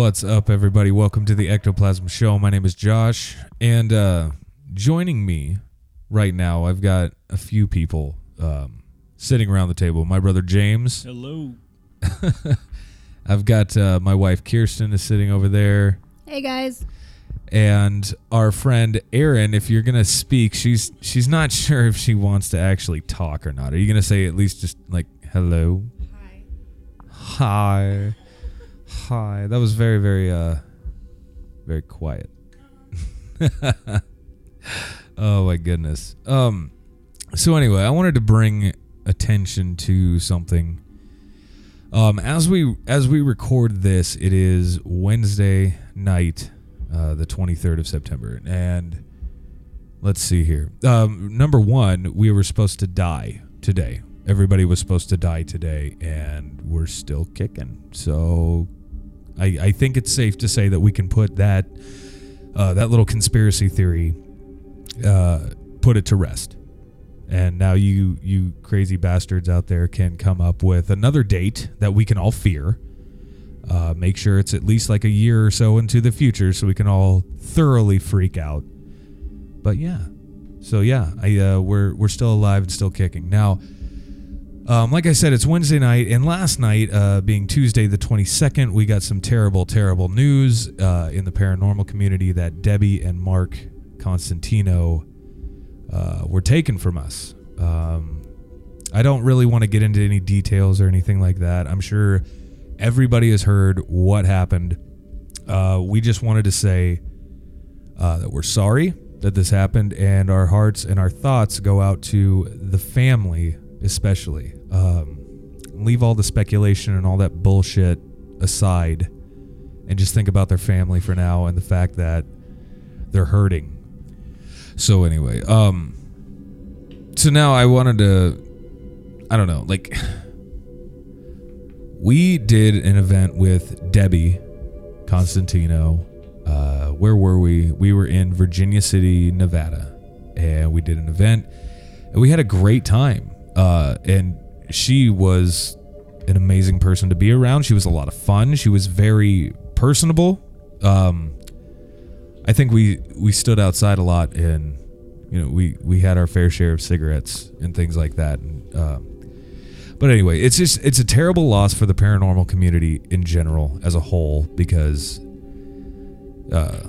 What's up, everybody? Welcome to the Ectoplasm Show. My name is Josh, and uh, joining me right now, I've got a few people um, sitting around the table. My brother James. Hello. I've got uh, my wife Kirsten is sitting over there, Hey guys. and our friend Erin. If you're gonna speak, she's she's not sure if she wants to actually talk or not. Are you gonna say at least just like hello? Hi. Hi. That was very, very, uh, very quiet. oh my goodness. Um, so anyway, I wanted to bring attention to something. Um, as we as we record this, it is Wednesday night, uh, the twenty third of September, and let's see here. Um, number one, we were supposed to die today. Everybody was supposed to die today, and we're still kicking. So, I, I think it's safe to say that we can put that uh, that little conspiracy theory, uh, put it to rest. And now you you crazy bastards out there can come up with another date that we can all fear. Uh, make sure it's at least like a year or so into the future, so we can all thoroughly freak out. But yeah, so yeah, I uh, we're we're still alive and still kicking. Now, um, like I said, it's Wednesday night, and last night, uh, being Tuesday the 22nd, we got some terrible, terrible news uh, in the paranormal community that Debbie and Mark Constantino uh, were taken from us. Um, I don't really want to get into any details or anything like that. I'm sure everybody has heard what happened. Uh, we just wanted to say uh, that we're sorry that this happened, and our hearts and our thoughts go out to the family, especially. Um, leave all the speculation and all that bullshit aside, and just think about their family for now and the fact that they're hurting. So anyway, um, so now I wanted to, I don't know, like. We did an event with Debbie Constantino. Uh, where were we? We were in Virginia City, Nevada, and we did an event. And we had a great time. Uh, and she was an amazing person to be around. She was a lot of fun. She was very personable. Um, I think we we stood outside a lot, and you know we we had our fair share of cigarettes and things like that. And, um, but anyway, it's just it's a terrible loss for the paranormal community in general as a whole because uh,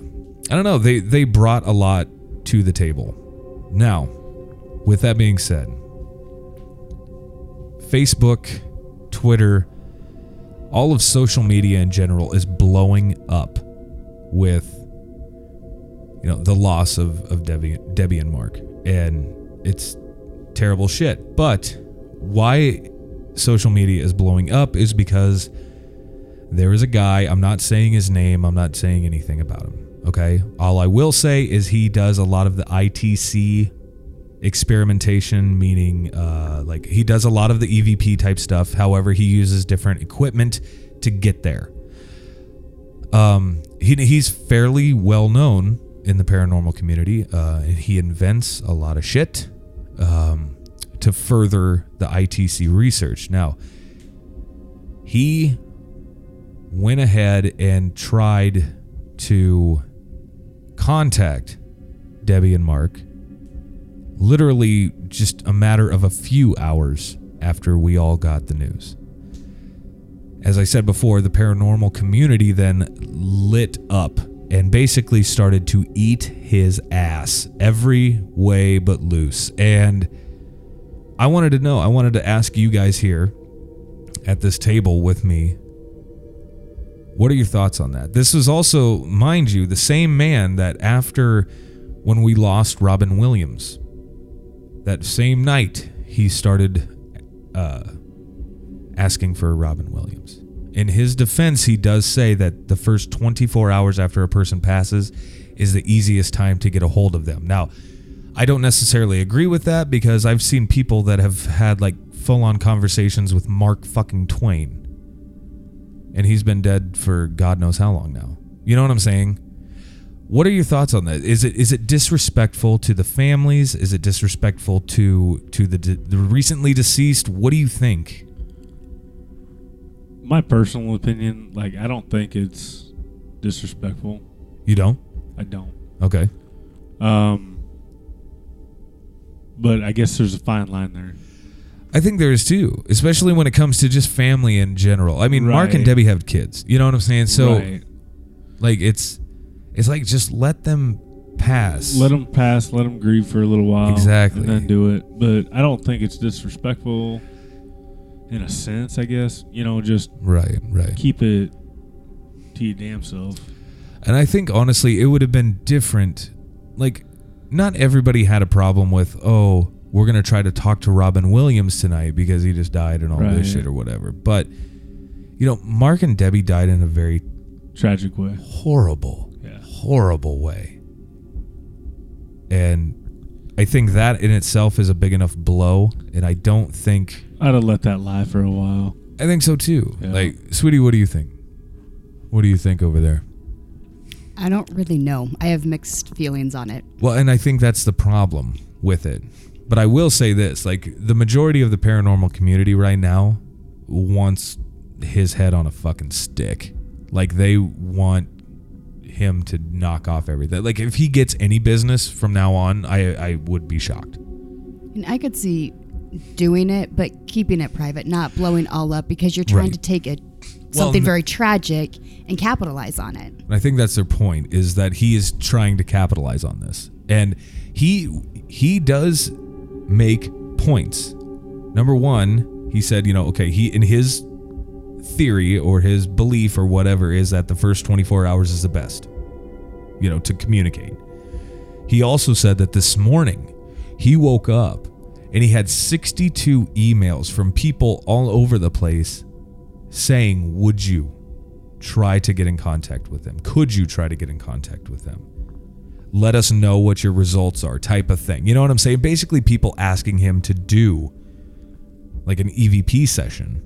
I don't know they they brought a lot to the table. Now, with that being said, Facebook, Twitter, all of social media in general is blowing up with you know the loss of of Debbie Debbie and Mark, and it's terrible shit. But why social media is blowing up is because there is a guy. I'm not saying his name. I'm not saying anything about him. Okay. All I will say is he does a lot of the ITC experimentation, meaning uh, like he does a lot of the EVP type stuff. However, he uses different equipment to get there. Um, he, he's fairly well known in the paranormal community. Uh, and he invents a lot of shit um, to further the ITC research. Now, he went ahead and tried to contact Debbie and Mark literally just a matter of a few hours after we all got the news. As I said before, the paranormal community then lit up and basically started to eat his ass every way but loose. And I wanted to know, I wanted to ask you guys here at this table with me. What are your thoughts on that? This was also, mind you, the same man that after when we lost Robin Williams, that same night he started uh, asking for Robin Williams. In his defense, he does say that the first 24 hours after a person passes is the easiest time to get a hold of them. Now, I don't necessarily agree with that because I've seen people that have had like full on conversations with Mark fucking Twain. And he's been dead for God knows how long now. You know what I'm saying? What are your thoughts on that? Is it is it disrespectful to the families? Is it disrespectful to to the the recently deceased? What do you think? My personal opinion, like I don't think it's disrespectful. You don't? I don't. Okay. Um, but I guess there's a fine line there. I think there is too, especially when it comes to just family in general. I mean, Mark and Debbie have kids. You know what I'm saying? So Right. like it's it's like just let them pass. let them pass, let them grieve for a little while, Exactly. and then do it. But I don't think it's disrespectful, in a sense. I guess you know, just right, right. keep it to your damn self. And I think honestly, it would have been different. Like, not everybody had a problem with, oh, we're gonna try to talk to Robin Williams tonight because he just died and all Right. this shit or whatever. But you know, Mark and Debbie died in a very Tragic way. horrible. Horrible way. And I think that in itself is a big enough blow. And I don't think I'd have let that lie for a while. I think so too. Yeah. Like, sweetie, what do you think? What do you think over there? I don't really know. I have mixed feelings on it. Well, and I think that's the problem with it. But I will say this like, the majority of the paranormal community right now wants his head on a fucking stick. Like, they want him to knock off everything. Like, if he gets any business from now on, I, I would be shocked. And I could see doing it, but keeping it private, not blowing all up because you're trying Right. to take it something n- very tragic and capitalize on it. And I think that's their point is that he is trying to capitalize on this. And he he does make points. Number 1, he said, you know, okay, he in his theory or his belief or whatever is that the first 24 hours is the best. You know, to communicate. He also said that this morning he woke up and he had 62 emails from people all over the place saying, "Would you try to get in contact with them? Could you try to get in contact with them? Let us know what your results are, type of thing. You know what I'm saying? Basically, people asking him to do like an EVP session,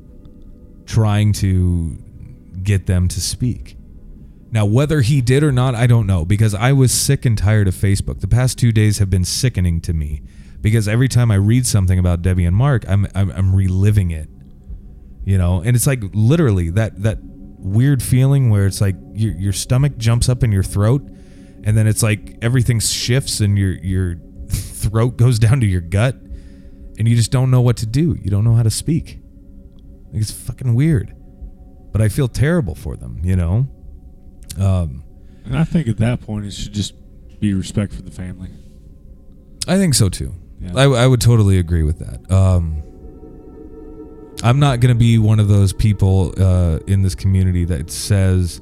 trying to get them to speak. Now, whether he did or not, I don't know because I was sick and tired of Facebook. The past two days have been sickening to me because every time I read something about Debbie and Mark, I'm, I'm, I'm reliving it you know? And it's like literally that that weird feeling where it's like your, your stomach jumps up in your throat and then it's like everything shifts and your your throat goes down to your gut and you just don't know what to do. You don't know how to speak. Like it's fucking weird. But i feel terrible for them you know um And I think at that point it should just be respect for the family. I think so too. Yeah. I, I would totally agree with that. Um, I'm not going to be one of those people uh, in this community that says,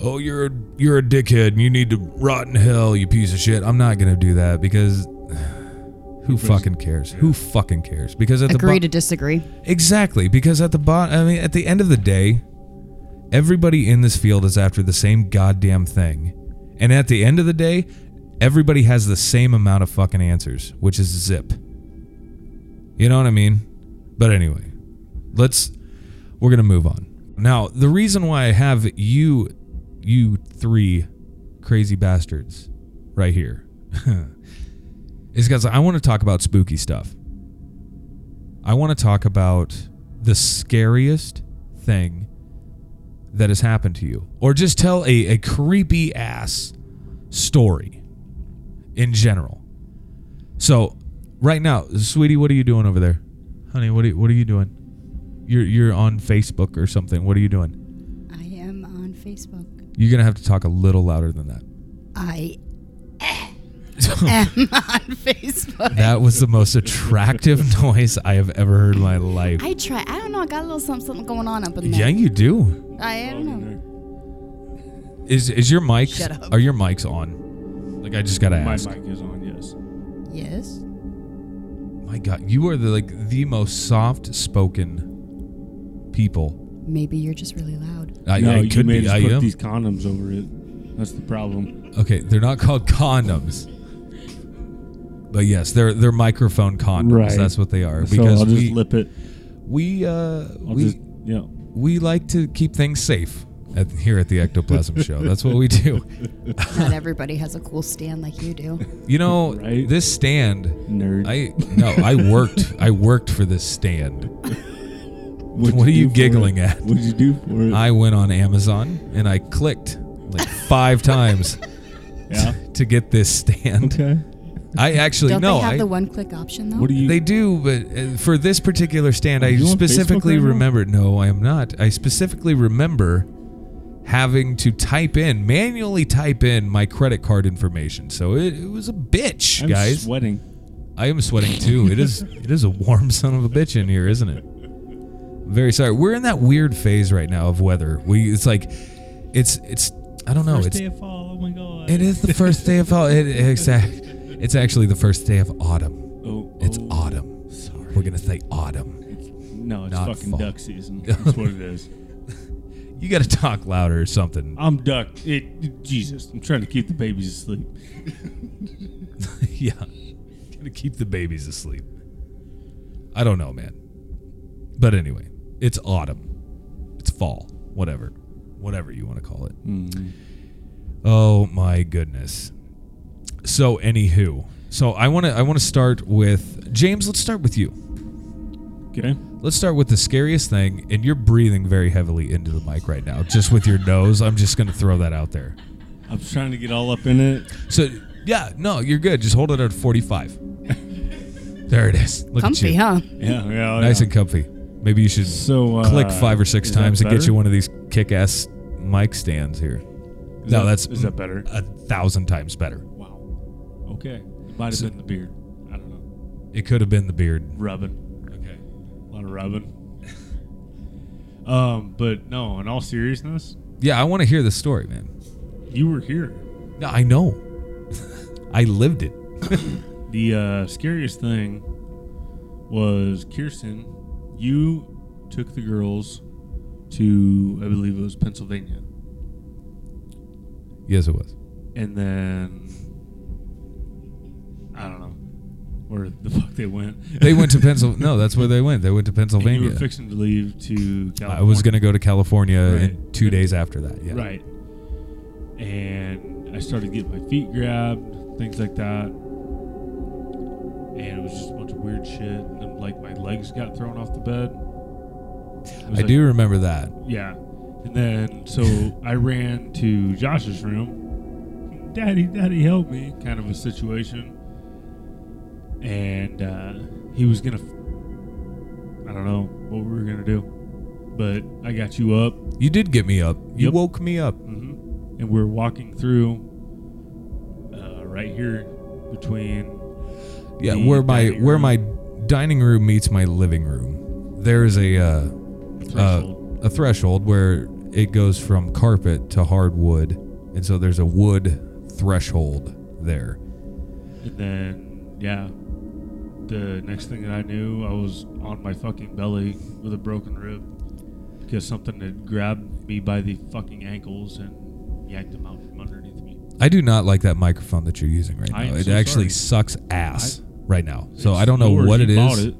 "Oh, you're a, you're a dickhead and you need to rot in hell, you piece of shit." I'm not going to do that because who fucking cares? Who fucking cares? Because at Agree the to bo- disagree. exactly because at the bottom, I mean, at the end of the day, everybody in this field is after the same goddamn thing, and at the end of the day, everybody has the same amount of fucking answers, which is zip. You know what I mean? But anyway, let's we're going to move on. Now, the reason why I have you you three crazy bastards right here is because I want to talk about spooky stuff. I want to talk about the scariest thing that has happened to you, or just tell a, a creepy ass story in general. So, right now, sweetie, what are you doing over there, honey? What are you, what are you doing? You're you're on Facebook or something. What are you doing? I am on Facebook. You're gonna have to talk a little louder than that. I M on Facebook. That was the most attractive noise I have ever heard in my life. I try. I don't know. I got a little something, something going on up in there. Yeah, you do. I, I don't know. Is is your mics Shut up. are your mics on? Like I just gotta ask. My ask. mic is on, yes. Yes. My God, you are the like the most soft spoken people. Maybe you're just really loud. I, no, I you could made be. us I put am. these condoms over it. That's the problem. Okay, they're not called condoms. But yes, they're they're microphone condoms. Right. That's what they are. so I'll just we lip it. we uh I'll we just, yeah. We like to keep things safe at, here at the Ectoplasm Show. That's what we do. Not everybody has a cool stand like you do. You know, Right. this stand. Nerd. I no, I worked. I worked for this stand. What'd what are you do for giggling it? at? What'd you do for it? I went on Amazon and I clicked like five times yeah. to get this stand. Okay. I actually Don't no, they have I, the one-click option though? What do you? They do, but uh, for this particular stand, Are I specifically right now? remember. No, I am not. I specifically remember having to type in manually type in my credit card information. So it, it was a bitch, I'm guys. sweating. I am sweating too. It is it is a warm son of a bitch in here, isn't it? I'm very sorry. We're in that weird phase right now of weather. We it's like it's it's I don't know. First it's day of fall. Oh my god. it is the first day of fall. It, exact. It's actually the first day of autumn. Oh, It's oh, autumn. Sorry. We're gonna say autumn. No, it's not fucking fall. duck season. That's what it is. You got to talk louder or something. I'm duck. It, Jesus, I'm trying to keep the babies asleep. yeah. Gotta keep the babies asleep. I don't know, man. But anyway, it's autumn. It's fall. Whatever. Whatever you want to call it. Mm-hmm. Oh my goodness. So anywho. So I wanna I wanna start with James, let's start with you. Okay. Let's start with the scariest thing, and you're breathing very heavily into the mic right now, just with your nose. I'm just gonna throw that out there. I was trying to get all up in it. So yeah, no, you're good. Just hold it at 45. there it is. Look Comfy, at you. huh? Yeah, yeah. Nice yeah. and comfy. Maybe you should So uh, click five or six times and get you one of these kick-ass mic stands here. Is no, that- that's is that better? A thousand times better. Okay. It might have So- been the beard. I don't know. It could have been the beard. Rubbing. Okay. A lot of rubbing. um, but no. In all seriousness, Yeah, I want to hear the story, man. you were here. No, I know. I lived it. The uh, scariest thing was Kirsten. You took the girls to, I believe it was Pennsylvania, Yes, it was. and then where the fuck they went. They went to Pennsylvania. No, that's where they went. They went to And you Pennsylvania. were fixing to leave to California. I was going to go to California Right. in two days after that. Yeah. Right. And I started getting my feet grabbed, things like that. And it was just a bunch of weird shit. And then, like, my legs got thrown off the bed. It I like- do remember that. Yeah. And then, so I ran to Josh's room. Daddy, Daddy, help me. Kind of a situation. And uh, he was going to, I don't know what we were going to do. But I got you up. You did get me up. You Yep. woke me up. hmm And we're walking through uh, right here between. Yeah, where my where room my dining room meets my living room. There's a uh, uh, threshold. a threshold where it goes from carpet to hardwood, and so there's a wood threshold there. and then, yeah. The next thing that I knew, I was on my fucking belly with a broken rib because something had grabbed me by the fucking ankles and yanked them out from underneath me. I do not like that microphone that you're using right now. Am it so actually sucks ass right now. So It's I don't know yours. what You it is. it.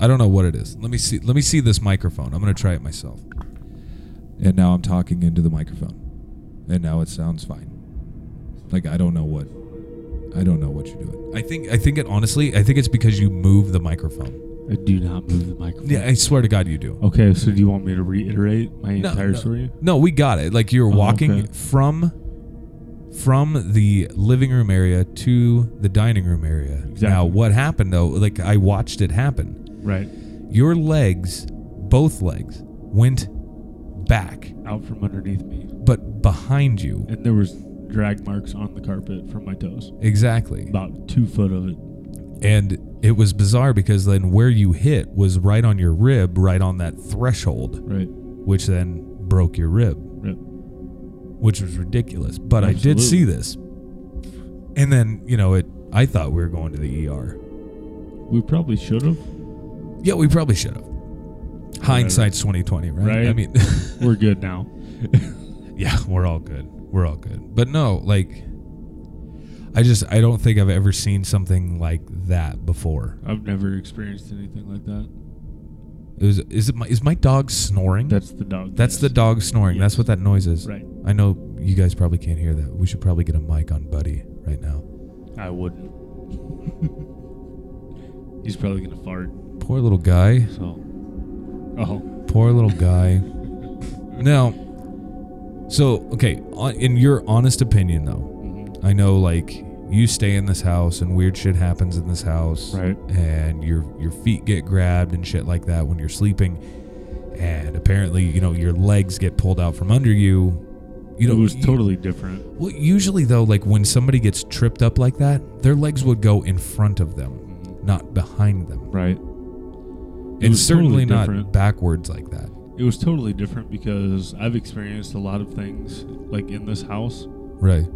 I don't know what it is. Let me see. Let me see this microphone. I'm gonna try it myself. And now I'm talking into the microphone, and now it sounds fine. Like I don't know what, I don't know what you're doing. I think I think it honestly. I think it's because you move the microphone. I do not move the microphone. Yeah, I swear to God, you do. Okay, so do you want me to reiterate my No, entire no. story? No, we got it. Like you were Oh, walking okay. from from the living room area to the dining room area. Exactly. Now, what happened though? Like I watched it happen. Right. Your legs, both legs, went back, Out from underneath me. but behind you. And there was drag marks on the carpet from my toes. Exactly. About two foot of it. And it was bizarre because then where you hit was right on your rib, right on that threshold, Right. which then broke your rib, Yep. which was ridiculous. But I did see this. And then, you know, it I thought we were going to the ER. We probably should have. Yeah, we probably should have. Hindsight's 2020, right? I mean, We're good now. yeah, we're all good. We're all good. But no, like I just I don't think I've ever seen something like that before. I've never experienced anything like that. It was is it my is my dog snoring? That's the dog. That's yes. the dog snoring. Yes. That's what that noise is. Right. I know you guys probably can't hear that. We should probably get a mic on Buddy right now. I wouldn't. He's probably gonna fart. Poor little guy. So. Oh. Poor little guy. now, so okay, in your honest opinion though, mhm. I know like you stay in this house and weird shit happens in this house, Right. And your your feet get grabbed and shit like that when you're sleeping, and apparently you know your legs get pulled out from under you. You know, it was you- totally different. Well, usually though, like when somebody gets tripped up like that, their legs would go in front of them, Mhm. not behind them, Right. and was certainly totally not backwards like that. It was totally different because I've experienced a lot of things like in this house, Right.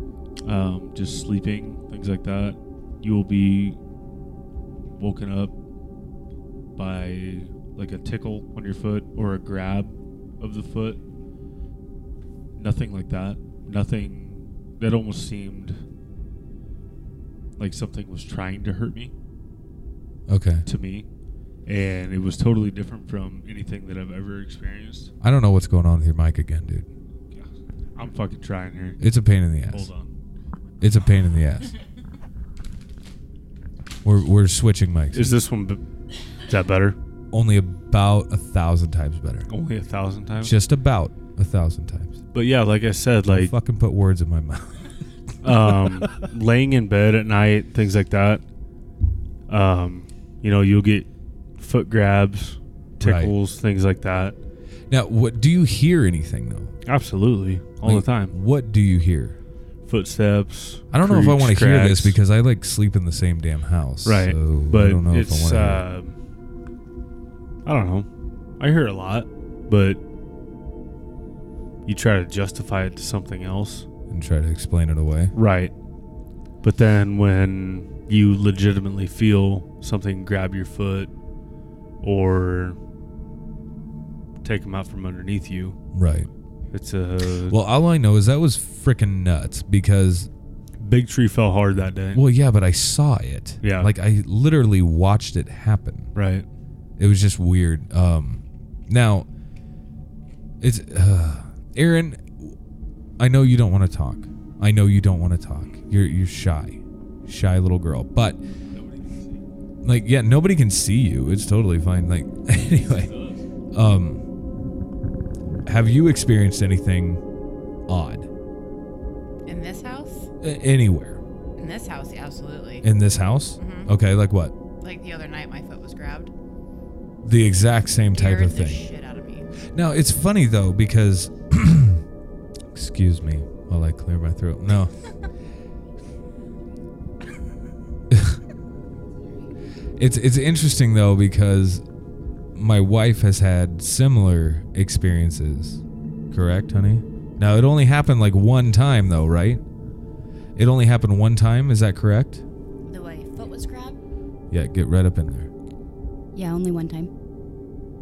um, just sleeping, things like that. You will be woken up by like a tickle on your foot or a grab of the foot. Nothing like that. Nothing that almost seemed like something was trying to hurt me Okay. to me. And it was totally different from anything that I've ever experienced. I don't know what's going on with your mic again, dude. I'm fucking trying here. It's a pain in the ass. Hold on. It's a pain in the ass. We're we're switching mics. Is this one? b- Is that better? only about a thousand times better. Only a thousand times. Just about a thousand times. but yeah, like I said, Don't like fucking put words in my mouth. um, laying in bed at night, things like that. Um, you know, you'll get foot grabs, Right. tickles, things like that. Now, what do you hear anything though? Absolutely, all Like, the time. What do you hear? Footsteps. I don't know if I want to hear this because I like sleep in the same damn house. right, So but I don't know if I it's want to. uh, I don't know. I hear a lot, but you try to justify it to something else. and try to explain it away. Right. But then when you legitimately feel something grab your foot or take them out from underneath you, Right. it's a Well, all I know is that was freaking nuts because, big tree fell hard that day. well, yeah, but I saw it. Yeah. Like I literally watched it happen. right. It was just weird. Um, now, it's uh, Erin. I know you don't want to talk. I know you don't want to talk. You're you're shy, shy little girl. But like, yeah, nobody can see you. It's totally fine. Like, anyway, um, have you experienced anything odd In this house? Anywhere In this house, yeah, absolutely. in this house? Mhm. Okay, like what? like the other night, my foot was grabbed. The exact same type Scared of the thing. shit out of me. Now it's funny though because, excuse me while I clear my throat. No. it's it's interesting though because my wife has had similar experiences. Correct, honey? Now it only happened like one time though, right? It only happened one time. Is that correct? The way foot was grabbed? Yeah. Get right up in there. Yeah, only one time.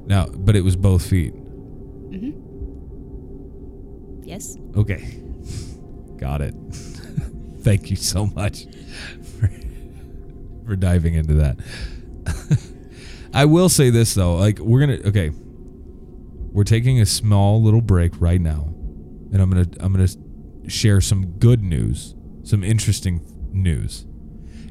Now, but it was both feet. Mm-hmm. Yes. Okay. Got it. Thank you so much diving into that. I will say this though, like we're to okay. We're taking a small little break right now. And I'm to I'm to share some good news, some interesting news.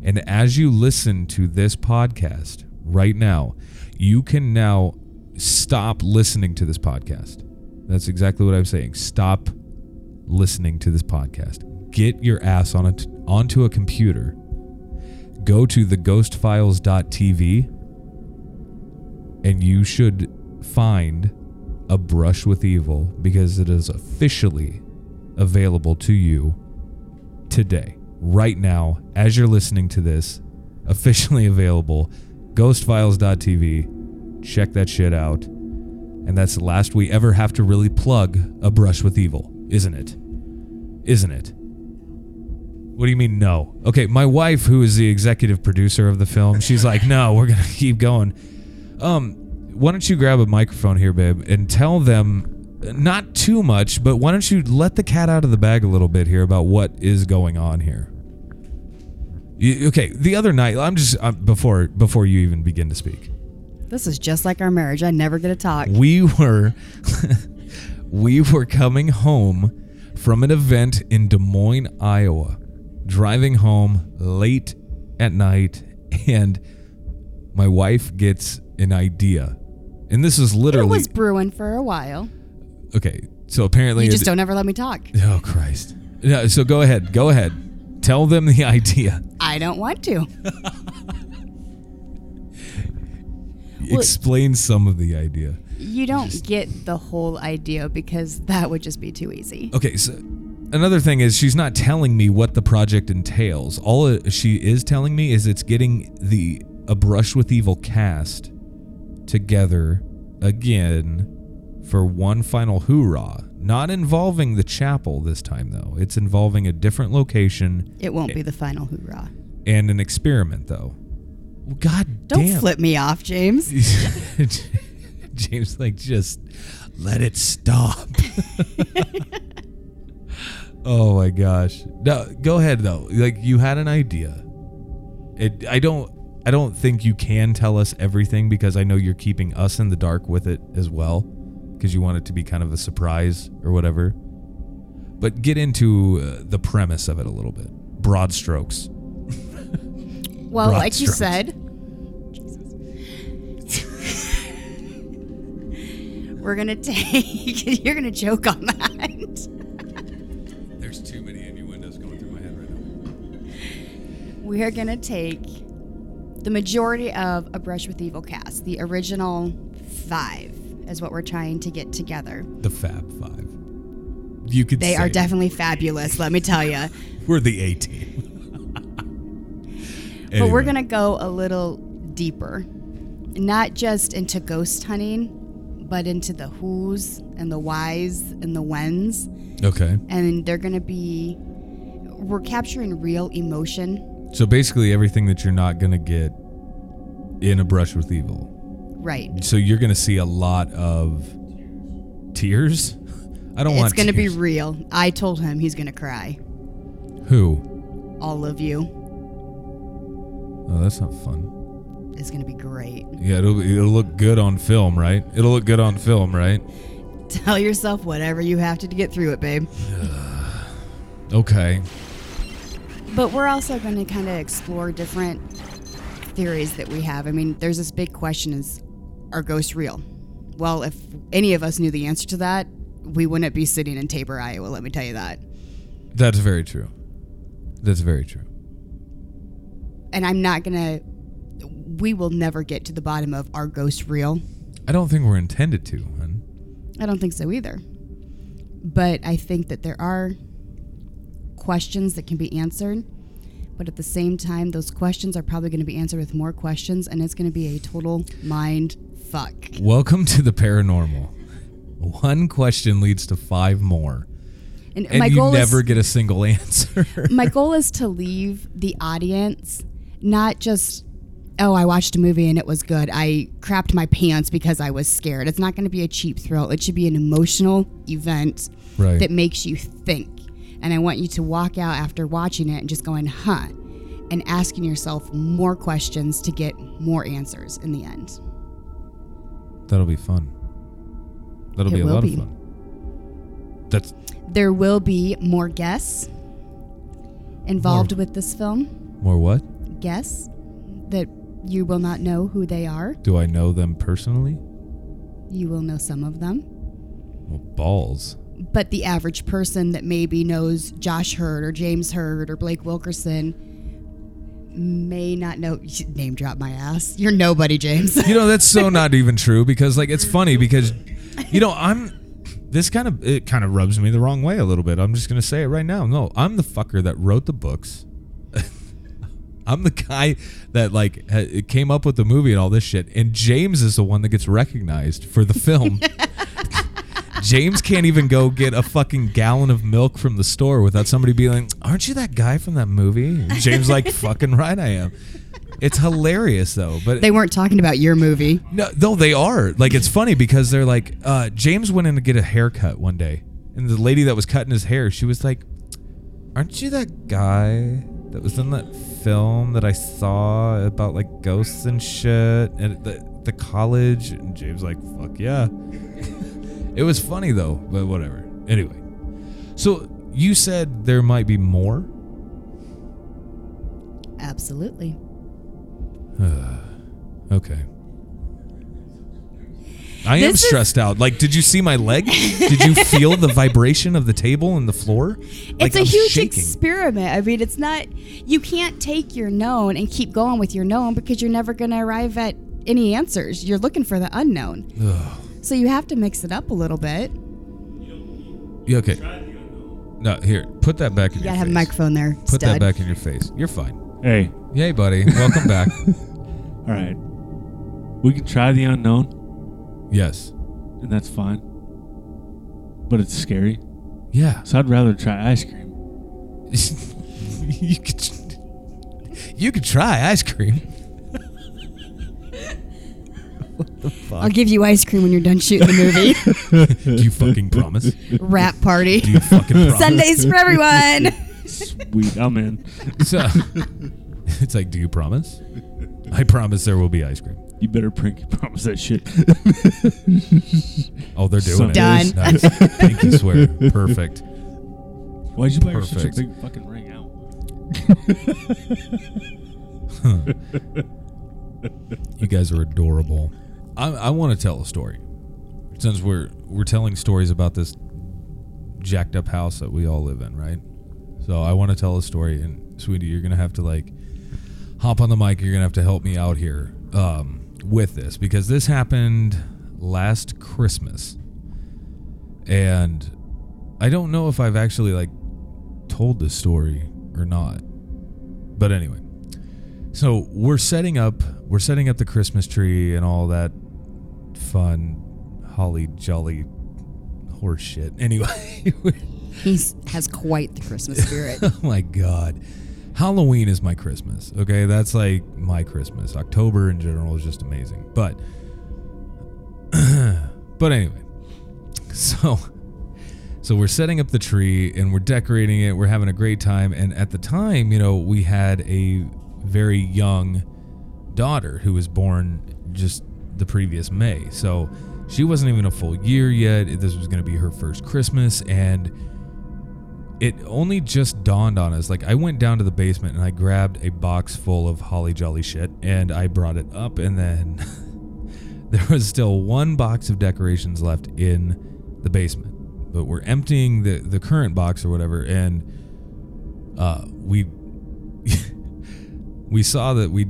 And as you listen to this podcast right now, you can now stop listening to this podcast. That's exactly what I'm saying. Stop listening to this podcast. Get your ass on it onto a computer. Go to theghostfiles.tv and you should find a brush with evil because it is officially available to you today, right now, as you're listening to this, officially available. Ghostfiles.tv. Check that shit out. And that's the last we ever have to really plug a brush with evil, isn't it? Isn't it? What do you mean no? Okay, my wife, who is the executive producer of the film, she's like, no, we're gonna keep going. Um, why don't you grab a microphone here, babe, and tell them not too much, but why don't you let the cat out of the bag a little bit here about what is going on here? You, okay, the other night, I'm just uh, before before you even begin to speak. This is just like our marriage. I never get to talk. We were we were coming home from an event in Des Moines, Iowa. Driving home late at night and my wife gets an idea. And this is literally. It was brewing for a while. Okay. So apparently You just don't ever let me talk. Oh Christ. Yeah, so go ahead. Go ahead. Tell them the idea. I don't want to. Explain some of the idea. You don't get the whole idea because that would just be too easy. Okay, so another thing is she's not telling me what the project entails. All she is telling me is it's getting the a brush with evil cast together again for one final hoorah. Not involving the chapel this time though. It's involving a different location It won't be the final hoorah. and an experiment though. Well, God Don't damn. flip me off, James. James like just let it stop. oh my gosh. No, go ahead though. Like you had an idea. It I don't I don't think you can tell us everything because I know you're keeping us in the dark with it as well because you want it to be kind of a surprise or whatever. But get into uh, the premise of it a little bit. Broad strokes. Well, Broad like you strokes. said, we're gonna take. You're gonna joke on that. We are gonna take the majority of a Brush with Evil cast. The original five is what we're trying to get together. The Fab Five. You could They are definitely fabulous. Let me tell you. We're the A team. But we're gonna go a little deeper, not just into ghost hunting, but into the who's and the whys and the whens. Okay. And they're gonna be. We're capturing real emotion, So basically, everything that you're not gonna get in a brush with evil. right? So you're gonna see a lot of tears. I don't It's want. It's gonna be real. I told him he's gonna cry. Who? All of you. Oh, that's not fun. It's gonna be great. Yeah, it'll it'll look good on film, right? It'll look good on film, right? Tell yourself whatever you have to to get through it, babe. Okay. But we're also going to kind of explore different theories that we have. I mean, there's this big question is are ghosts real? Well, if any of us knew the answer to that, we wouldn't be sitting in Tabor, Iowa, let me tell you that. That's very true. That's very true. And I'm not going to we will never get to the bottom of are ghosts real? I don't think we're intended to, man. I don't think so either. But I think that there are questions that can be answered. But at the same time, those questions are probably going to be answered with more questions, and it's going to be a total mind fuck. Welcome to the paranormal. One question leads to five more, And, and my you goal never is get a single answer. my goal is to leave the audience not just oh I watched a movie and it was good. I crapped my pants because I was scared. It's not going to be a cheap thrill. It should be an emotional event Right. that makes you think. And I want you to walk out after watching it and just going, "Huh." And asking yourself more questions to get more answers in the end. That'll be fun. That'll It be a lot be. of fun. That's There will be more guests involved with this film. more what? Guests that you will not know who they are. Do I know them personally? You will know some of them. Well, balls. But the average person that maybe knows Josh Hurd or James Hurd or Blake Wilkerson may not know. Name drop my ass. You're nobody, James. You know, that's so not even true because, like, it's funny because, you know, I'm this kind of it kind of rubs me the wrong way a little bit. I'm just gonna say it right now. No, I'm the fucker that wrote the books. I'm the guy that like ha- came up with the movie and all this shit. And James is the one that gets recognized for the film. James can't even go get a fucking gallon of milk from the store without somebody being like, "Aren't you that guy from that movie?" And James like, "Fucking right, I am." It's hilarious though, but They weren't talking about your movie. no, no, they are. Like it's funny because they're like, uh, James went in to get a haircut one day, and the lady that was cutting his hair, she was like, "Aren't you that guy that was in that film that I saw about like ghosts and shit at the the college?" And James like, "Fuck yeah." It was funny though, but whatever. Anyway, so you said there might be more. Absolutely. Okay. I am This is- stressed out. Like, did you see my leg? did you feel the vibration of the table and the floor? Like, it's a I'm huge shaking. experiment. I mean, it's not, you can't take your known and keep going with your known because you're never going to arrive at any answers. You're looking for the unknown. So you have to mix it up a little bit. Yeah, okay. No, here, put that back in You your gotta have a face. microphone there. Put that back in your face. You're fine. Hey, Yay, buddy. Welcome back. all right. We can try the unknown, Yes. and that's fine. But it's scary. Yeah. So I'd rather try ice cream. you could. You could try ice cream. I'll give you ice cream when you're done shooting the movie. Do you fucking promise? Wrap party. Do you fucking promise? Sundaes for everyone. Sweet, I'm in. So, it's like, do you promise? I promise there will be ice cream. You better pinky promise that shit. Oh, they're doing Some- it. Done. Nice. Pinky swear. Perfect. Why'd you buy her such a Perfect. big fucking ring out? You guys are adorable. I, I want to tell a story. Since we're we're telling stories about this jacked up house that we all live in, right? So I want to tell a story, and sweetie, you're gonna have to like hop on the mic. You're gonna have to help me out here um, with this because this happened last Christmas, and I don't know if I've actually like told this story or not. But anyway, so we're setting up we're setting up the Christmas tree and all that fun holly jolly horseshit. Anyway, he has quite the Christmas spirit. oh my god. Halloween is my Christmas. Okay, that's like my Christmas. October in general is just amazing. But but anyway. So so we're setting up the tree and we're decorating it. We're having a great time and at the time, you know, we had a very young daughter who was born just the previous May. So she wasn't even a full year yet. This was going to be her first Christmas and it only just dawned on us. Like I went down to the basement and I grabbed a box full of holly jolly shit and I brought it up and then there was still one box of decorations left in the basement. But we're emptying the the current box or whatever and uh we we saw that we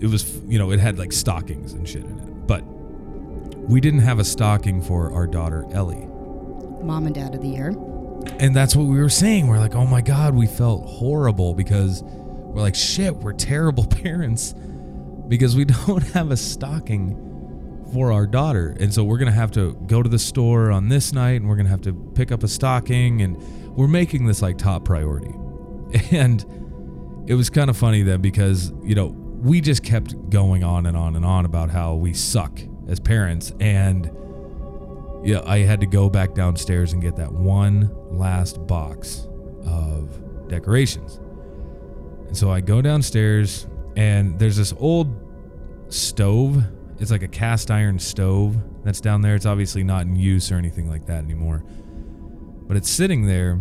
it was you know it had like stockings and shit in it. But we didn't have a stocking for our daughter Ellie. Mom and dad of the year. And that's what we were saying. We're like, oh my God, we felt horrible because we're like, shit, we're terrible parents because we don't have a stocking for our daughter. And so we're going to have to go to the store on this night and we're going to have to pick up a stocking. And we're making this like top priority. And it was kind of funny then because, you know, we just kept going on and on and on about how we suck as parents. And yeah, I had to go back downstairs and get that one last box of decorations. And so I go downstairs and there's this old stove. It's like a cast iron stove that's down there. It's obviously not in use or anything like that anymore. But it's sitting there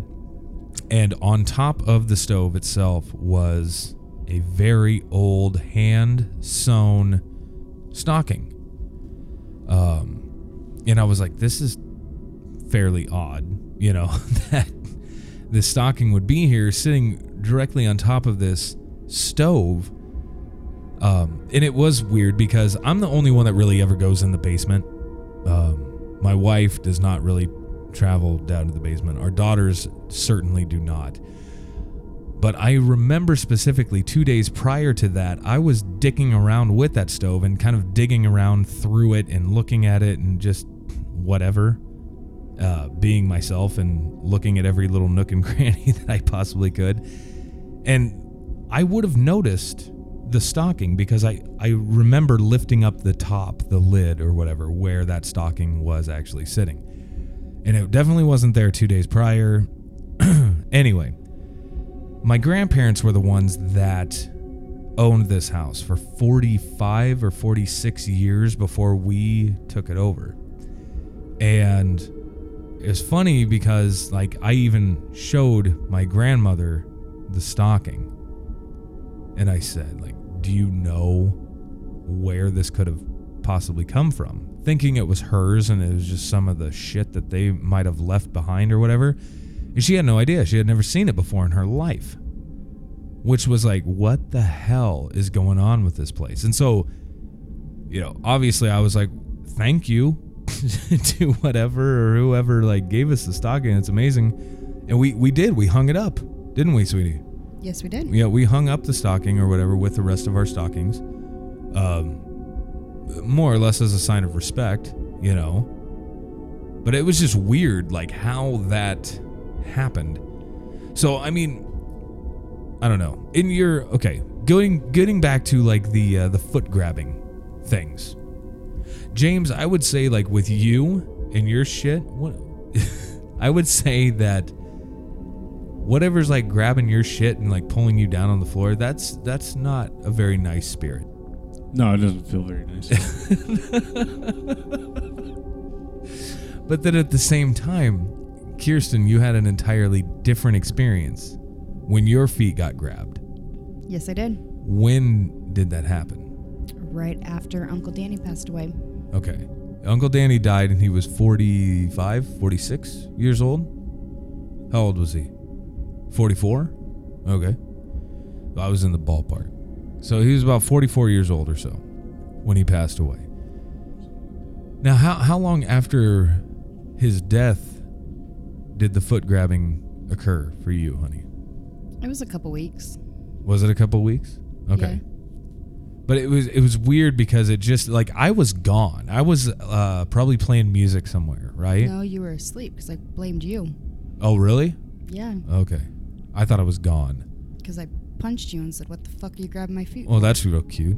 and on top of the stove itself was a very old hand sewn stocking. Um, and I was like, this is fairly odd, you know, that this stocking would be here sitting directly on top of this stove. Um, and it was weird because I'm the only one that really ever goes in the basement. Um, my wife does not really travel down to the basement. Our daughters certainly do not. But I remember specifically two days prior to that, I was dicking around with that stove and kind of digging around through it and looking at it and just whatever, uh, being myself and looking at every little nook and cranny that I possibly could. And I would have noticed the stocking because I, I remember lifting up the top, the lid or whatever, where that stocking was actually sitting. And it definitely wasn't there two days prior. anyway, my grandparents were the ones that owned this house for 45 or 46 years before we took it over. And it's funny because like I even showed my grandmother the stocking. And I said like, "Do you know where this could have possibly come from?" Thinking it was hers and it was just some of the shit that they might have left behind or whatever. And she had no idea. She had never seen it before in her life. Which was like, what the hell is going on with this place? And so, you know, obviously I was like, thank you to whatever or whoever like gave us the stocking. It's amazing. And we we did. We hung it up, didn't we, sweetie? Yes, we did. Yeah, we hung up the stocking or whatever with the rest of our stockings. Um more or less as a sign of respect, you know. But it was just weird like how that happened. So, I mean, I don't know. In your okay, going getting back to like the uh, the foot grabbing things. James, I would say like with you and your shit, what I would say that whatever's like grabbing your shit and like pulling you down on the floor, that's that's not a very nice spirit. No, it doesn't feel very nice. But then at the same time, Kirsten, you had an entirely different experience when your feet got grabbed. Yes, I did. When did that happen? Right after Uncle Danny passed away. Okay. Uncle Danny died and he was 45, 46 years old. How old was he? 44? Okay. I was in the ballpark. So he was about 44 years old or so when he passed away. Now, how, how long after his death did the foot grabbing occur for you, honey? It was a couple weeks. Was it a couple weeks? Okay. Yeah. But it was it was weird because it just like I was gone. I was uh, probably playing music somewhere, right? No, you were asleep because I blamed you. Oh, really? Yeah, Okay. I thought I was gone. because I punched you and said, "What the fuck are you grabbing my feet?" Well, for?" that's real cute.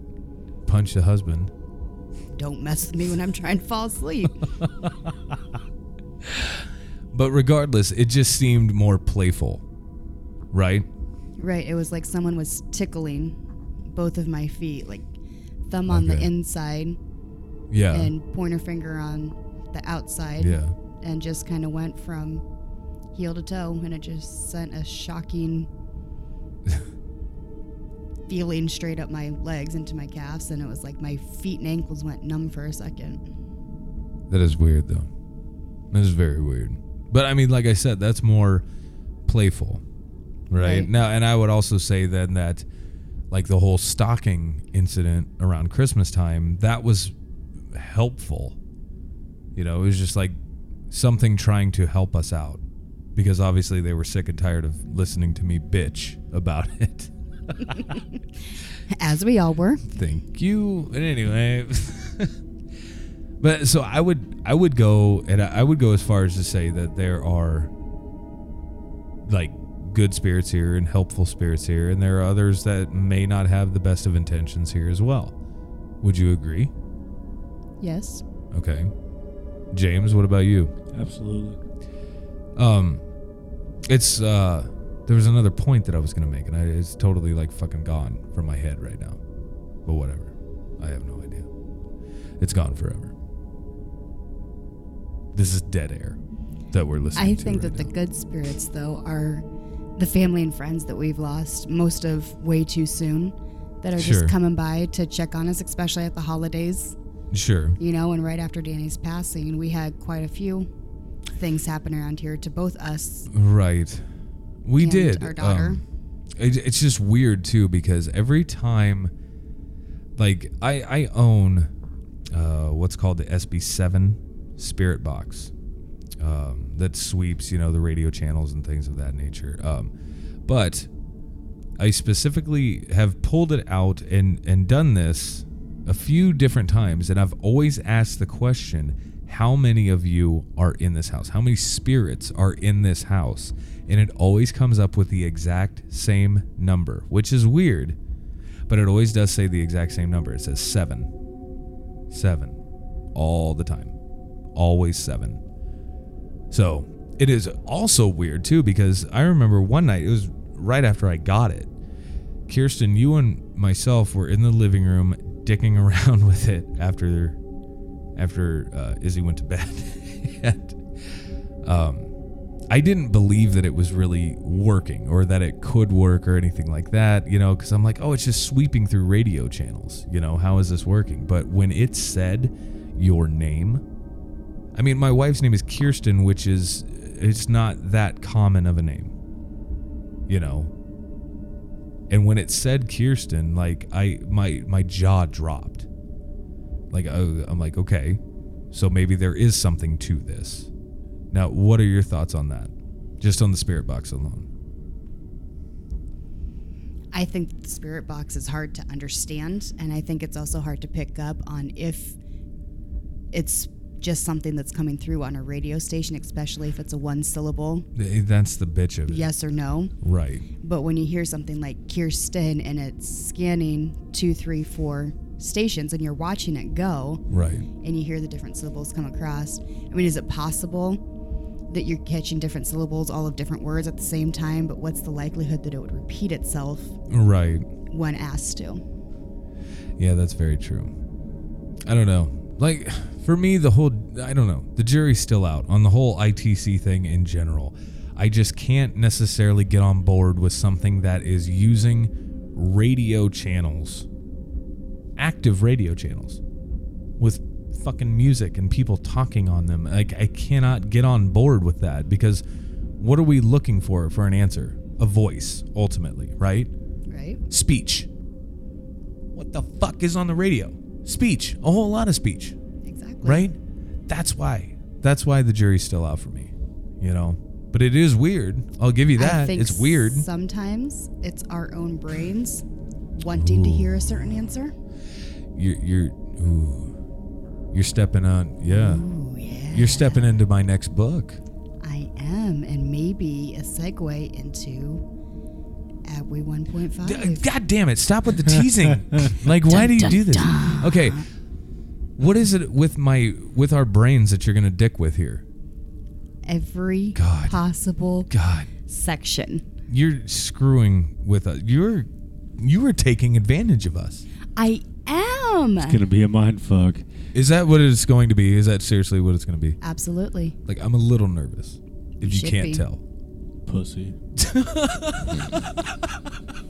Punch the husband. Don't mess with me when I'm trying to fall asleep. But regardless, it just seemed more playful, right? right. It was like someone was tickling both of my feet, like thumb on the inside Yeah. and pointer finger on the outside. yeah. and just kind of went from heel to toe, and it just sent a shocking feeling straight up my legs into my calves, and it was like my feet and ankles went numb for a second. That is weird, though. That is very weird. But I mean, like I said, that's more playful, right? Right. Now, and I would also say then that, like the whole stocking incident around Christmas time, that was helpful. You know, it was just like something trying to help us out because obviously they were sick and tired of listening to me bitch about it. As we all were. Thank you. And anyway, but so I would I would go and I I would go as far as to say that there are like good spirits here and helpful spirits here, and there are others that may not have the best of intentions here as well. Would you agree? Yes. Okay. James, what about you? Absolutely. Um, it's uh, there was another point that I was gonna make, and I, it's totally like fucking gone from my head right now. But whatever, I have no idea. It's gone forever. This is dead air that we're listening to. I think right that the good spirits, though, are the family and friends that we've lost most of way too soon that are Sure. just coming by to check on us, especially at the holidays. sure, You know, and right after Danny's passing, we had quite a few things happen around here to both us right. We and did. our daughter. um, it, it's just weird too because every time, like I I own uh, what's called the SB7 Spirit Box. um, that sweeps, you know, the radio channels and things of that nature. Um, but I specifically have pulled it out and and done this a few different times, and I've always asked the question: How many of you are in this house? How many spirits are in this house? And it always comes up with the exact same number, which is weird, but it always does say the exact same number. It says seven, seven, all the time, always seven. So it is also weird too because I remember one night, it was right after I got it. Kirsten, you and myself were in the living room dicking around with it after after uh, Izzy went to bed. and, um, I didn't believe that it was really working or that it could work or anything like that, you know, because I'm like, oh, it's just sweeping through radio channels. You know, how is this working? But when it said your name, I mean, my wife's name is Kirsten, which is it's not that common of a name. You know. And when it said Kirsten, like I my my jaw dropped. Like I'm like, okay, so maybe there is something to this. Now, what are your thoughts on that? Just on the spirit box alone. I think the spirit box is hard to understand, and I think it's also hard to pick up on if it's just something that's coming through on a radio station, especially if it's a one syllable eh, That's the bitch of it. yes or no. Right. But when you hear something like Kirsten and it's scanning two, three, four stations and you're watching it go Right. and you hear the different syllables come across, I mean, is it possible that you're catching different syllables, all of different words at the same time? But what's the likelihood that it would repeat itself Right. when asked to? Yeah, that's very true. I don't know. Like for me, the whole I don't know. The jury's still out on the whole ITC thing in general. I just can't necessarily get on board with something that is using radio channels, active radio channels, with fucking music and people talking on them. Like I cannot get on board with that because what are we looking for for an answer? A voice, ultimately, right? Right? speech. What the fuck is on the radio? Speech. A whole lot of speech. Right? That's why. That's why the jury's still out for me, you know? But it is weird. I'll give you that. It's weird. Sometimes it's our own brains wanting to hear a certain answer. You're, you're, ooh, you're stepping on, yeah. Ooh, yeah. You're stepping into my next book. I am, and maybe a segue into Abway 1.5. D- God damn it! Stop with the teasing. like, why do you Dun, do this? dun, Okay, what is it with my with our brains that you're gonna dick with here? Every God. possible God, section. you're screwing with us. You're you are taking advantage of us. I am. It's gonna be a mind fuck. Is that what it's going to be? Is that seriously what it's going to be? Absolutely. Like, I'm a little nervous. If you, should can't be. tell. Pussy.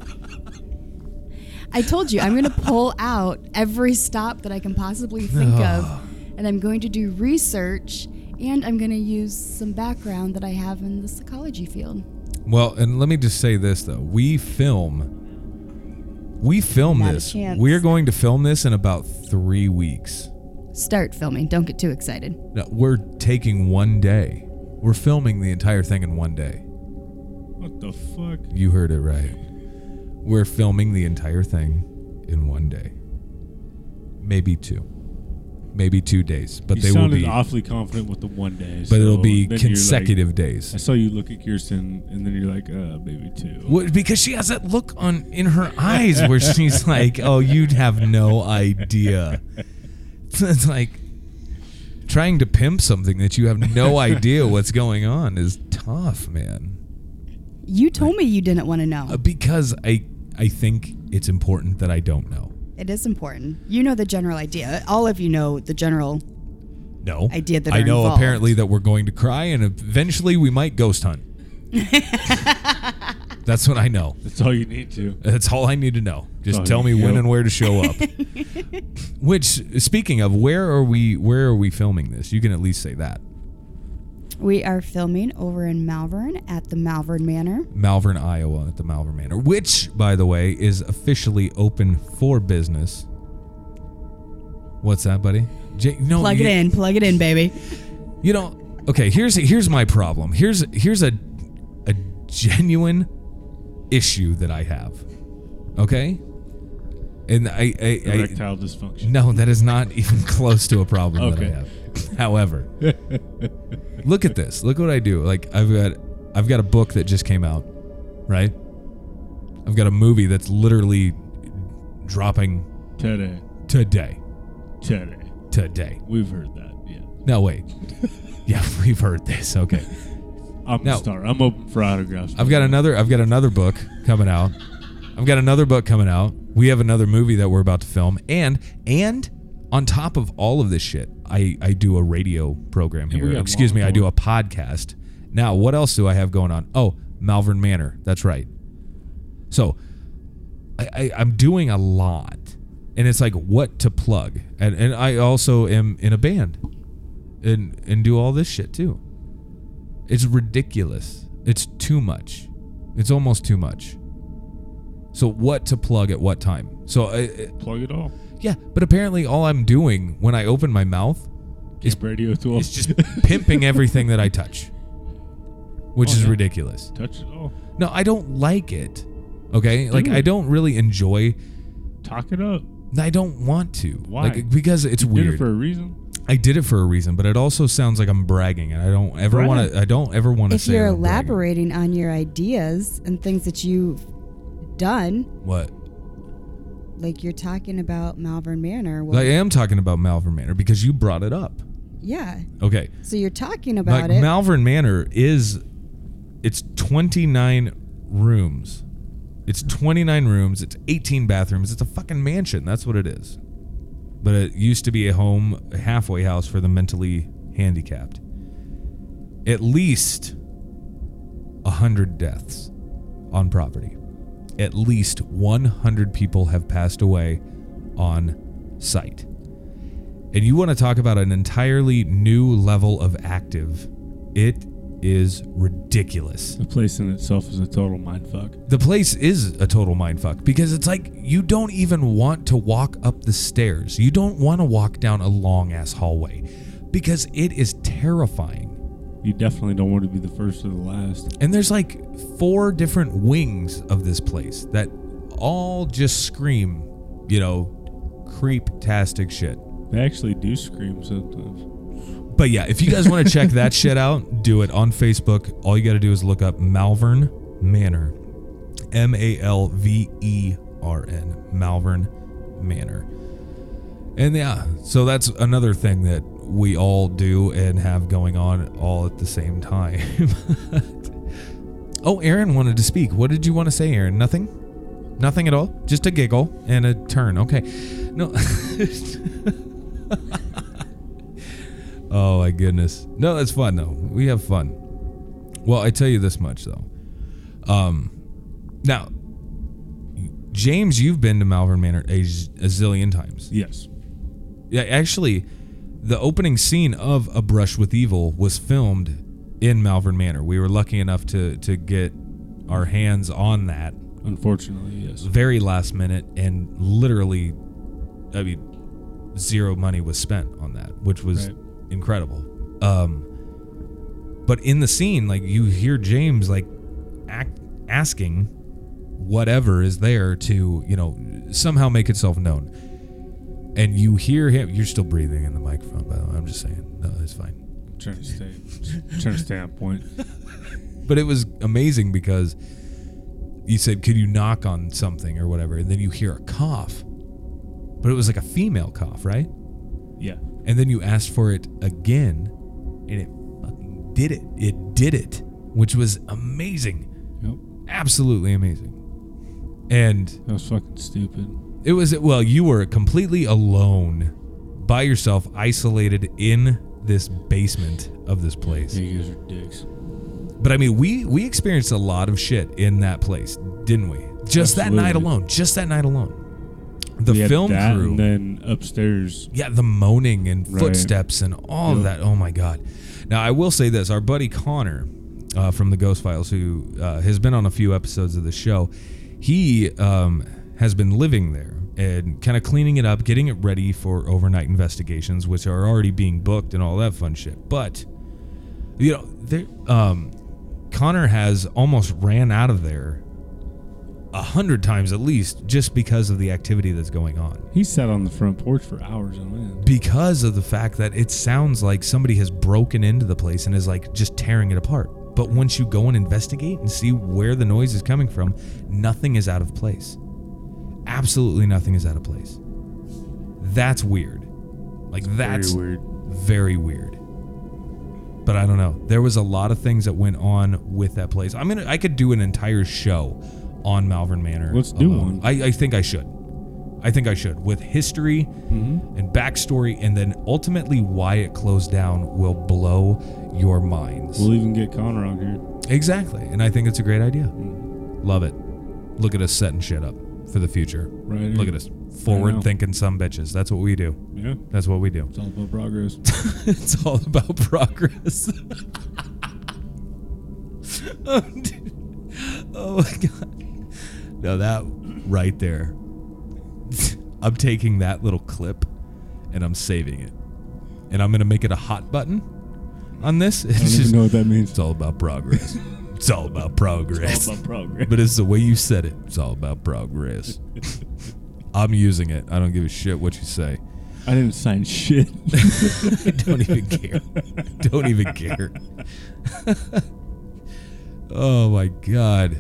I told you, I'm going to pull out every stop that I can possibly think of, and I'm going to do research, and I'm going to use some background that I have in the psychology field. Well, and let me just say this though: we film. We film Not a this. chance. We're going to film this in about three weeks. Start filming. Don't get too excited. No, we're taking one day. We're filming the entire thing in one day. What the fuck? You heard it right. We're filming the entire thing in one day. Maybe two. Maybe two days. But you they will sounded be awfully confident with the one day. but it'll be consecutive you're like- consecutive I saw you look at Kirsten, and then you're like, uh, maybe two. What, because she has that look on in her eyes where she's like, "Oh, you'd have no idea." It's like trying to pimp something that you have no idea what's going on is tough, man. You told me you didn't want to know. Uh, because I I think it's important that I don't know. It is important. You know the general idea. All of you know the general. No Idea that I know involved. apparently that we're going to cry and eventually we might ghost hunt. That's what I know. That's all you need to. That's all I need to know. Just Oh, tell me when and where to show up. Which, speaking of, where are we? Where are we filming this? You can at least say that. We are filming over in Malvern at the Malvern Manor. Malvern, Iowa, at the Malvern Manor, which, by the way, is officially open for business. What's that, buddy? J- no, Plug you, it in. Plug it in, baby. You know, okay, here's here's my problem. Here's here's a a genuine issue that I have. Okay? And I I, I Erectile dysfunction. no, that is not even close to a problem that I Okay. have. However, look at this. Look what I do. Like I've got I've got a book that just came out, right? I've got a movie that's literally dropping Today. today. Today. Today. We've heard that. Yeah. No, wait. yeah, we've heard this. Okay. I'm No. a star. I'm open for autographs. I've got another I've got another book coming out. I've got another book coming out. We have another movie that we're about to film and and on top of all of this shit, I I do a radio program here. Excuse me, I do a podcast. Now, what else do I have going on? Oh, Malvern Manor. That's right. So, I, I I'm doing a lot. And it's like what to plug. And and I also am in a band. And and do all this shit too. It's ridiculous. It's too much. It's almost too much. So what to plug at what time? So uh, Plug it all. Yeah, but apparently all I'm doing when I open my mouth is Camp radio tool. is just pimping everything that I touch, which Oh, is yeah. ridiculous. touch it all. No, I don't like it. Okay, like Do I don't really enjoy. Talk it up. I don't want to. Why? Like because it's You weird. Did it for a reason. I did it for a reason, but it also sounds like I'm bragging, and I don't ever want to. I don't ever want to If you're I'm bragging. elaborating on your ideas and things that you've done, What? Like you're talking about Malvern Manor, well, I am talking about Malvern Manor because you brought it up. yeah. Okay. So you're talking about like it. Malvern Manor is it's 29 rooms. It's 29 rooms, it's 18 bathrooms. It's a fucking mansion. That's what it is. But it used to be a home, a halfway house for the mentally handicapped. At least 100 deaths on property. At least 100 people have passed away on site. And you want to talk about an entirely new level of active. It is ridiculous. The place in itself is a total mindfuck. The place is a total mindfuck because it's like you don't even want to walk up the stairs. You don't want to walk down a long ass hallway because it is terrifying. You definitely don't want to be the first or the last. And there's like four different wings of this place that all just scream, you know, creep-tastic shit. They actually do scream sometimes. But yeah, if you guys want to check that shit out, do it on Facebook. All you got to do is look up Malvern Manor. M A L V E R N. Malvern Manor. And yeah, so that's another thing that we all do and have going on all at the same time. oh, Erin wanted to speak. What did you want to say, Erin? Nothing? Nothing at all? Just a giggle and a turn. Okay. No. Oh my goodness. No, that's fun though. We have fun. Well, I tell you this much though. Um, now, James, you've been to Malvern Manor a, z- a zillion times. Yes. Yeah, actually, the opening scene of A Brush with Evil was filmed in Malvern Manor. We were lucky enough to to get our hands on that Unfortunately, yes. very last minute and literally I mean zero money was spent on that, which was Right. incredible. Um but in the scene like you hear James like act, asking whatever is there to, you know, somehow make itself known. And you hear him you're still breathing in the microphone by the way. I'm just saying. No, it's fine. I'm trying to stay, trying to stay on point. But it was amazing because you said, "Could you knock on something or whatever?" And then you hear a cough, but it was like a female cough, right? Yeah. And then you asked for it again, and it fucking did it. It did it, which was amazing, Yep. absolutely amazing. And That was fucking stupid. It was well, you were completely alone, by yourself, isolated in this basement of this place. Yeah, you guys are dicks. But I mean, we we experienced a lot of shit in that place, didn't we? Just that night alone. Just that night alone. The We film crew. And then upstairs, yeah, the moaning and Right. footsteps and all of that. Oh my god. Now I will say this: our buddy Connor uh, from the Ghost Files, who uh, has been on a few episodes of the show, he um, has been living there and kind of cleaning it up, getting it ready for overnight investigations, which are already being booked and all that fun shit. But You know, there, um, Connor has almost ran out of there a hundred times at least just because of the activity that's going on. He sat on the front porch for hours on end. Because of the fact that it sounds like somebody has broken into the place and is like just tearing it apart. But once you go and investigate and see where the noise is coming from, nothing is out of place. Absolutely nothing is out of place. That's weird. Like that's Very weird. very weird. But I don't know. There was a lot of things that went on with that place. I mean, I could do an entire show on Malvern Manor. Let's do alone. one. I, I think I should. I think I should. With history Mm-hmm. and backstory, and then ultimately why it closed down will blow your minds. We'll even get Connor on here. Exactly. And I think it's a great idea. Mm-hmm. Love it. Look at us setting shit up for the future. Right. Look at us. Forward thinking some bitches. That's what we do. Yeah. That's what we do. It's all about progress. it's all about progress. oh, dude. Oh my god. No, that right there. I'm taking that little clip and I'm saving it. And I'm gonna make it a hot button on this. I don't just even know what that means. it's all about progress. It's all about progress. It's all about progress. But it's the way you said it. It's all about progress. I'm using it. I don't give a shit what you say. I didn't sign shit. don't even care. Don't even care. oh my god.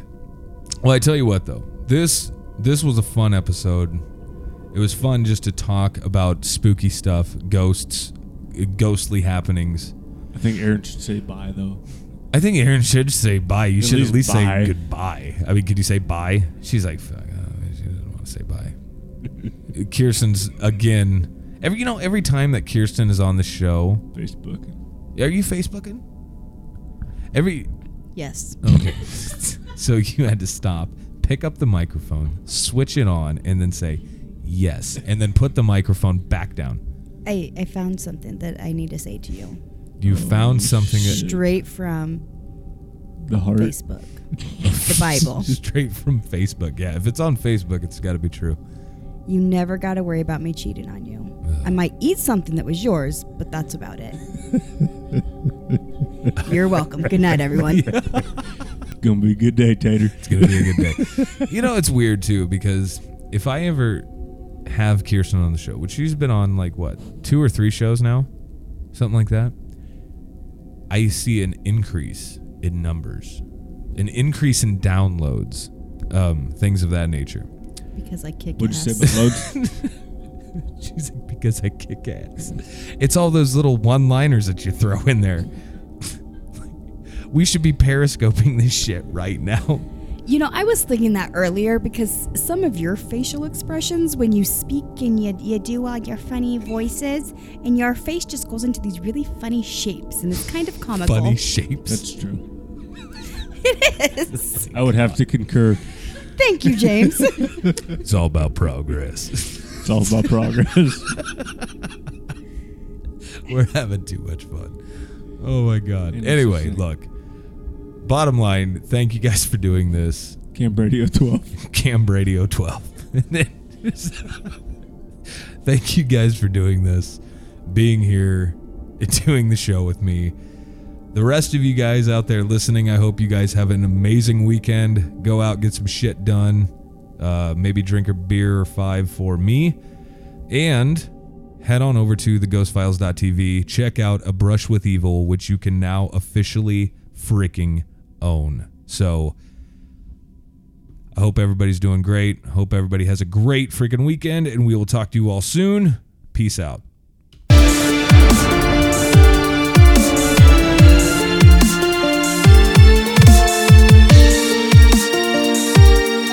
Well, I tell you what though. This this was a fun episode. It was fun just to talk about spooky stuff, ghosts, ghostly happenings. I think Erin should say bye though. I think Erin should say bye. You At should least at least bye. say goodbye. I mean, could you say bye? She's like, Fuck, uh, she doesn't want to say bye. Kirsten's again. Every you know, every time that Kirsten is on the show, Facebook. are you Facebooking? Every Yes. okay, so you had to stop, pick up the microphone, switch it on, and then say yes, and then put the microphone back down. I, I found something that I need to say to you. You found something that, Straight from The heart. Facebook. the Bible. straight from Facebook. Yeah, if it's on Facebook, it's got to be true. You never got to worry about me cheating on you. I might eat something that was yours, but that's about it. You're welcome. Good night, everyone. Gonna be a good day, Tater. It's gonna be a good day. you know, it's weird too because if I ever have Kirsten on the show, which she's been on like what two or three shows now, something like that, I see an increase in numbers, an increase in downloads, um, things of that nature. Because I kick What'd you say about loads? She's like, because I kick ass. It's all those little one-liners that you throw in there. we should be periscoping this shit right now. You know, I was thinking that earlier because some of your facial expressions when you speak and you, you do all your funny voices, and your face just goes into these really funny shapes, and it's kind of comical. Funny shapes. That's true. it is. I would have to concur. Thank you, James. It's all about progress. It's all about progress. We're having too much fun. Oh my god. Anyway, just look. Bottom line, thank you guys for doing this. Camp Radio 12. Cam Radio 12. thank you guys for doing this, being here, and doing the show with me. The rest of you guys out there listening, I hope you guys have an amazing weekend. Go out, get some shit done. Uh, maybe drink a beer or five for me. And head on over to theghostfiles.tv. Check out A Brush with Evil, which you can now officially freaking own. So I hope everybody's doing great. Hope everybody has a great freaking weekend, and we will talk to you all soon. Peace out.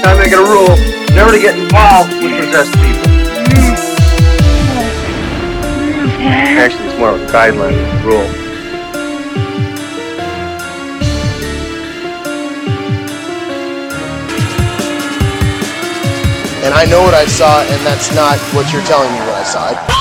I make it a rule never to get involved with possessed people. Actually, it's more of a guideline rule. And I know what I saw, and that's not what you're telling me what I saw.